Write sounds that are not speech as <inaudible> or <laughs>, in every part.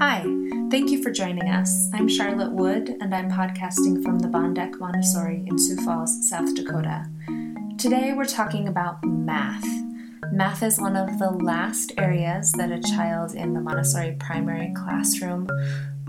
Hi, thank you for joining us. I'm Charlotte Wood, and I'm podcasting from the Bondeck Montessori in Sioux Falls, South Dakota. Today we're talking about math. Math is one of the last areas that a child in the Montessori primary classroom,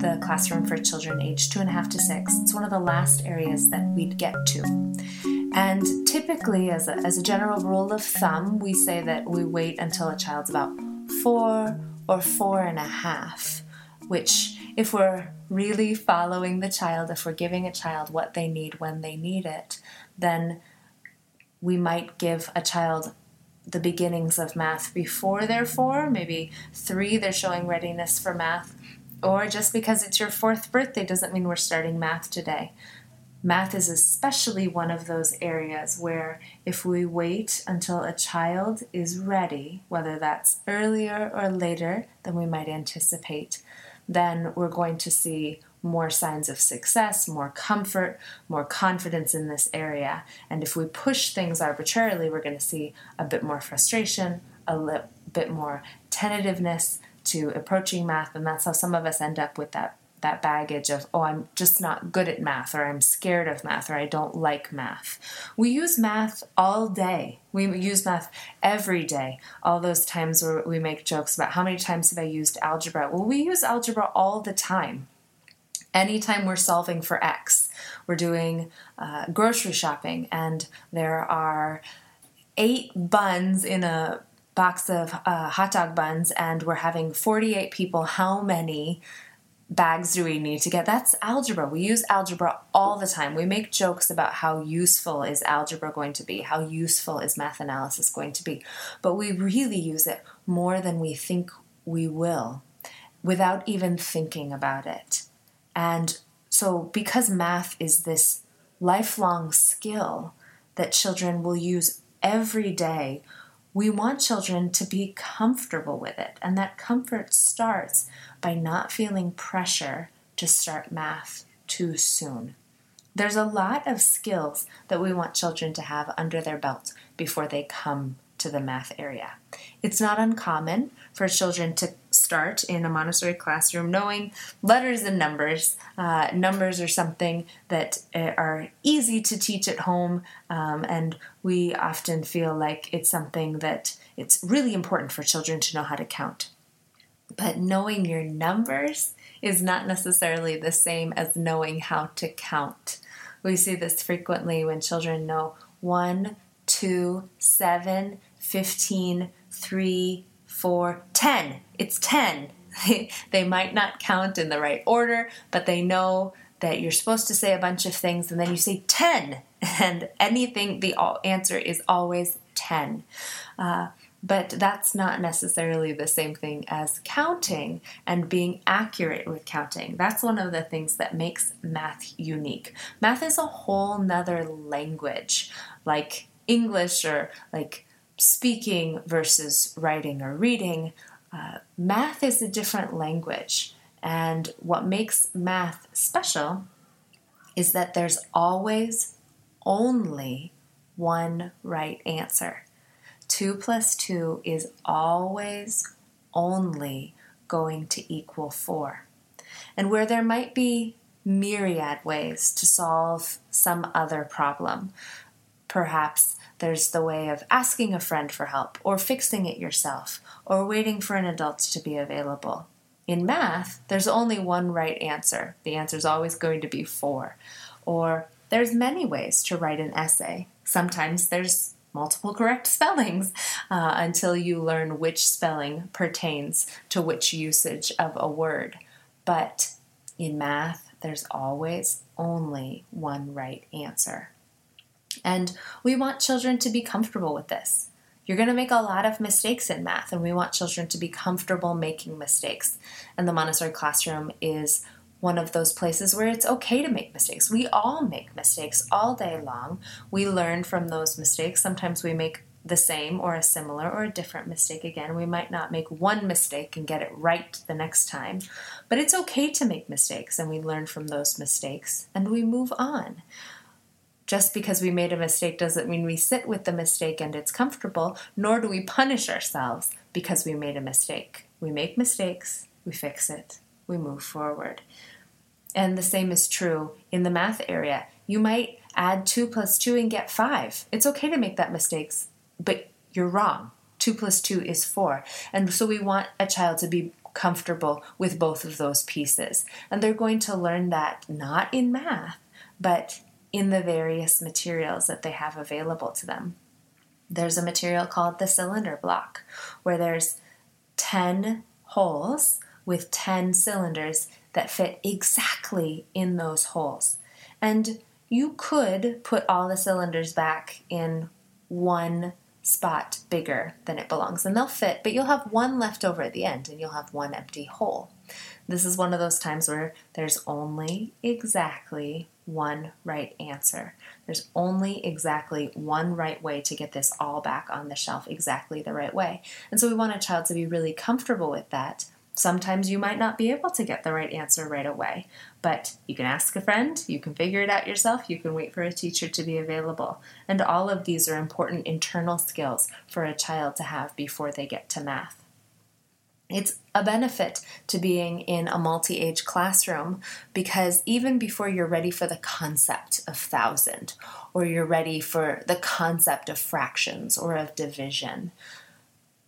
the classroom for children aged two and a half to six, it's one of the last areas that we'd get to. And typically, as a, as a general rule of thumb, we say that we wait until a child's about four or four and a half, which, if we're really following the child, if we're giving a child what they need when they need it, then we might give a child the beginnings of math before they're four, maybe three, they're showing readiness for math. Or just because it's your fourth birthday doesn't mean we're starting math today. Math is especially one of those areas where if we wait until a child is ready, whether that's earlier or later than we might anticipate, then we're going to see more signs of success, more comfort, more confidence in this area. And if we push things arbitrarily, we're going to see a bit more frustration, a li- bit more tentativeness to approaching math. And that's how some of us end up with that that baggage of, oh, I'm just not good at math, or I'm scared of math, or I don't like math. We use math all day. We use math every day. All those times where we make jokes about how many times have I used algebra? Well, we use algebra all the time. Anytime we're solving for X, we're doing uh, grocery shopping, and there are eight buns in a box of uh, hot dog buns, and we're having 48 people. How many bags do we need to get? That's algebra. We use algebra all the time. We make jokes about how useful is algebra going to be, how useful is math analysis going to be, but we really use it more than we think we will without even thinking about it. And so, because math is this lifelong skill that children will use every day, we want children to be comfortable with it. And that comfort starts by not feeling pressure to start math too soon. There's a lot of skills that we want children to have under their belt before they come to the math area. It's not uncommon for children to start in a Montessori classroom knowing letters and numbers. Uh, numbers are something that uh, are easy to teach at home, um, and we often feel like it's something that it's really important for children to know how to count. But knowing your numbers is not necessarily the same as knowing how to count. We see this frequently when children know 1, 2, 7, 15, 3, 4, 10. It's 10. <laughs> they might not count in the right order, but they know that you're supposed to say a bunch of things and then you say 10. <laughs> And anything, the answer is always 10. Uh, but that's not necessarily the same thing as counting and being accurate with counting. That's one of the things that makes math unique. Math is a whole nother language, like English or like speaking versus writing or reading. Uh, math is a different language. And what makes math special is that there's always only one right answer. 2 plus 2 is always only going to equal 4. And where there might be myriad ways to solve some other problem, perhaps there's the way of asking a friend for help, or fixing it yourself, or waiting for an adult to be available. In math, there's only one right answer. The answer is always going to be 4. Or there's many ways to write an essay. Sometimes there's multiple correct <laughs> spellings uh, until you learn which spelling pertains to which usage of a word. But in math, there's always only one right answer. And we want children to be comfortable with this. You're going to make a lot of mistakes in math, and we want children to be comfortable making mistakes. And the Montessori classroom is one of those places where it's okay to make mistakes. We all make mistakes all day long. We learn from those mistakes. Sometimes we make the same or a similar or a different mistake again. We might not make one mistake and get it right the next time, but it's okay to make mistakes and we learn from those mistakes and we move on. Just because we made a mistake doesn't mean we sit with the mistake and it's comfortable, nor do we punish ourselves because we made a mistake. We make mistakes, we fix it, we move forward. And the same is true in the math area. You might add 2 plus 2 and get 5. It's okay to make that mistake, but you're wrong. 2 plus 2 is 4. And so we want a child to be comfortable with both of those pieces. And they're going to learn that not in math, but in the various materials that they have available to them. There's a material called the cylinder block, where there's 10 holes with 10 cylinders that fit exactly in those holes. And you could put all the cylinders back in one spot bigger than it belongs and they'll fit, but you'll have one left over at the end and you'll have one empty hole. This is one of those times where there's only exactly one right answer. There's only exactly one right way to get this all back on the shelf exactly the right way. And so we want a child to be really comfortable with that. Sometimes you might not be able to get the right answer right away, but you can ask a friend, you can figure it out yourself, you can wait for a teacher to be available. And all of these are important internal skills for a child to have before they get to math. It's a benefit to being in a multi age classroom because even before you're ready for the concept of thousand, or you're ready for the concept of fractions or of division,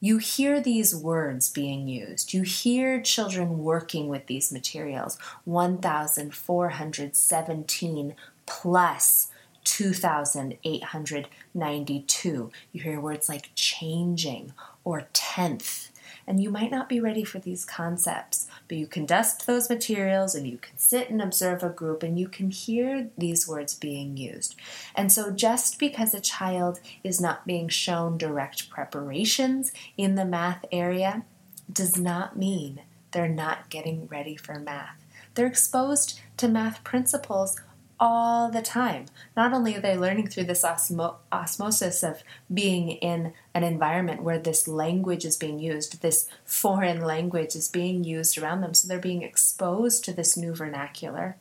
you hear these words being used. You hear children working with these materials 1,417 plus 2,892. You hear words like changing or tenth and you might not be ready for these concepts, but you can dust those materials and you can sit and observe a group and you can hear these words being used. And so, just because a child is not being shown direct preparations in the math area does not mean they're not getting ready for math. They're exposed to math principles all the time. Not only are they learning through this osmo- osmosis of being in an environment where this language is being used, this foreign language is being used around them, so they're being exposed to this new vernacular.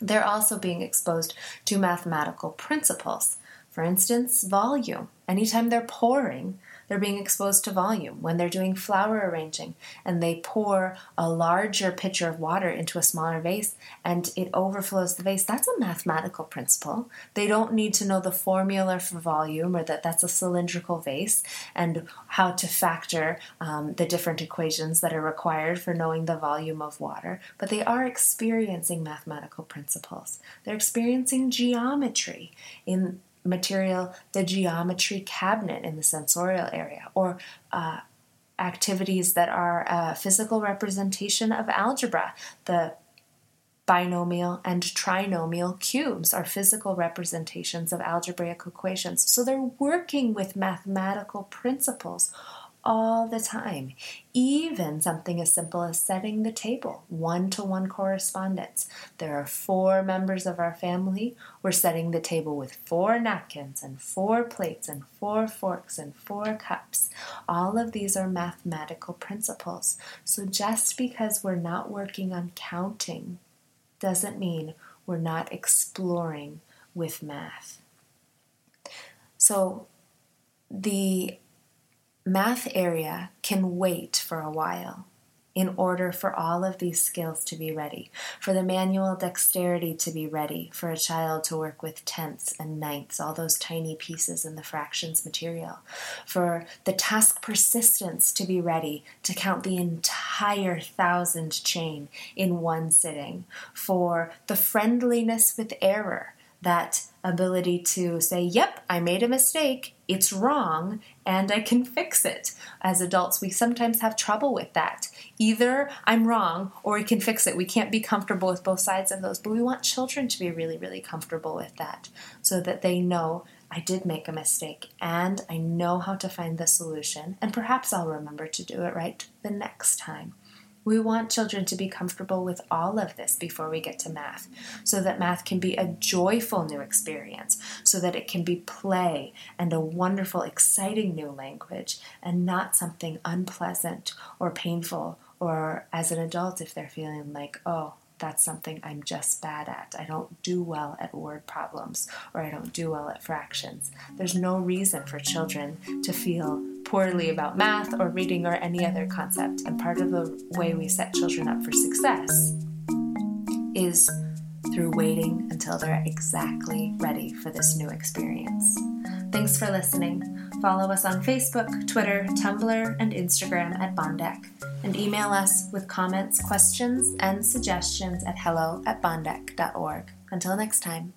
They're also being exposed to mathematical principles. For instance, volume. Anytime they're pouring, they're being exposed to volume. When they're doing flower arranging and they pour a larger pitcher of water into a smaller vase and it overflows the vase, that's a mathematical principle. They don't need to know the formula for volume or that that's a cylindrical vase and how to factor um, the different equations that are required for knowing the volume of water, but they are experiencing mathematical principles. They're experiencing geometry in material, the geometry cabinet in the sensorial area, or uh, activities that are a physical representation of algebra. The binomial and trinomial cubes are physical representations of algebraic equations. So they're working with mathematical principles all the time. Even something as simple as setting the table, one to one correspondence. There are four members of our family. We're setting the table with four napkins and four plates and four forks and four cups. All of these are mathematical principles. So just because we're not working on counting doesn't mean we're not exploring with math. So the math area can wait for a while in order for all of these skills to be ready, for the manual dexterity to be ready, for a child to work with tenths and ninths, all those tiny pieces in the fractions material, for the task persistence to be ready to count the entire thousand chain in one sitting, for the friendliness with error that ability to say, Yep, I made a mistake, it's wrong, and I can fix it. As adults, we sometimes have trouble with that. Either I'm wrong or we can fix it. We can't be comfortable with both sides of those, but we want children to be really, really comfortable with that so that they know I did make a mistake and I know how to find the solution, and perhaps I'll remember to do it right the next time. We want children to be comfortable with all of this before we get to math, so that math can be a joyful new experience, so that it can be play and a wonderful, exciting new language, and not something unpleasant or painful, or as an adult, if they're feeling like, oh, that's something I'm just bad at. I don't do well at word problems or I don't do well at fractions. There's no reason for children to feel poorly about math or reading or any other concept. And part of the way we set children up for success is through waiting until they're exactly ready for this new experience. Thanks for listening. Follow us on Facebook, Twitter, Tumblr, and Instagram at Bondec, and email us with comments, questions, and suggestions at hello at bondec.org. Until next time.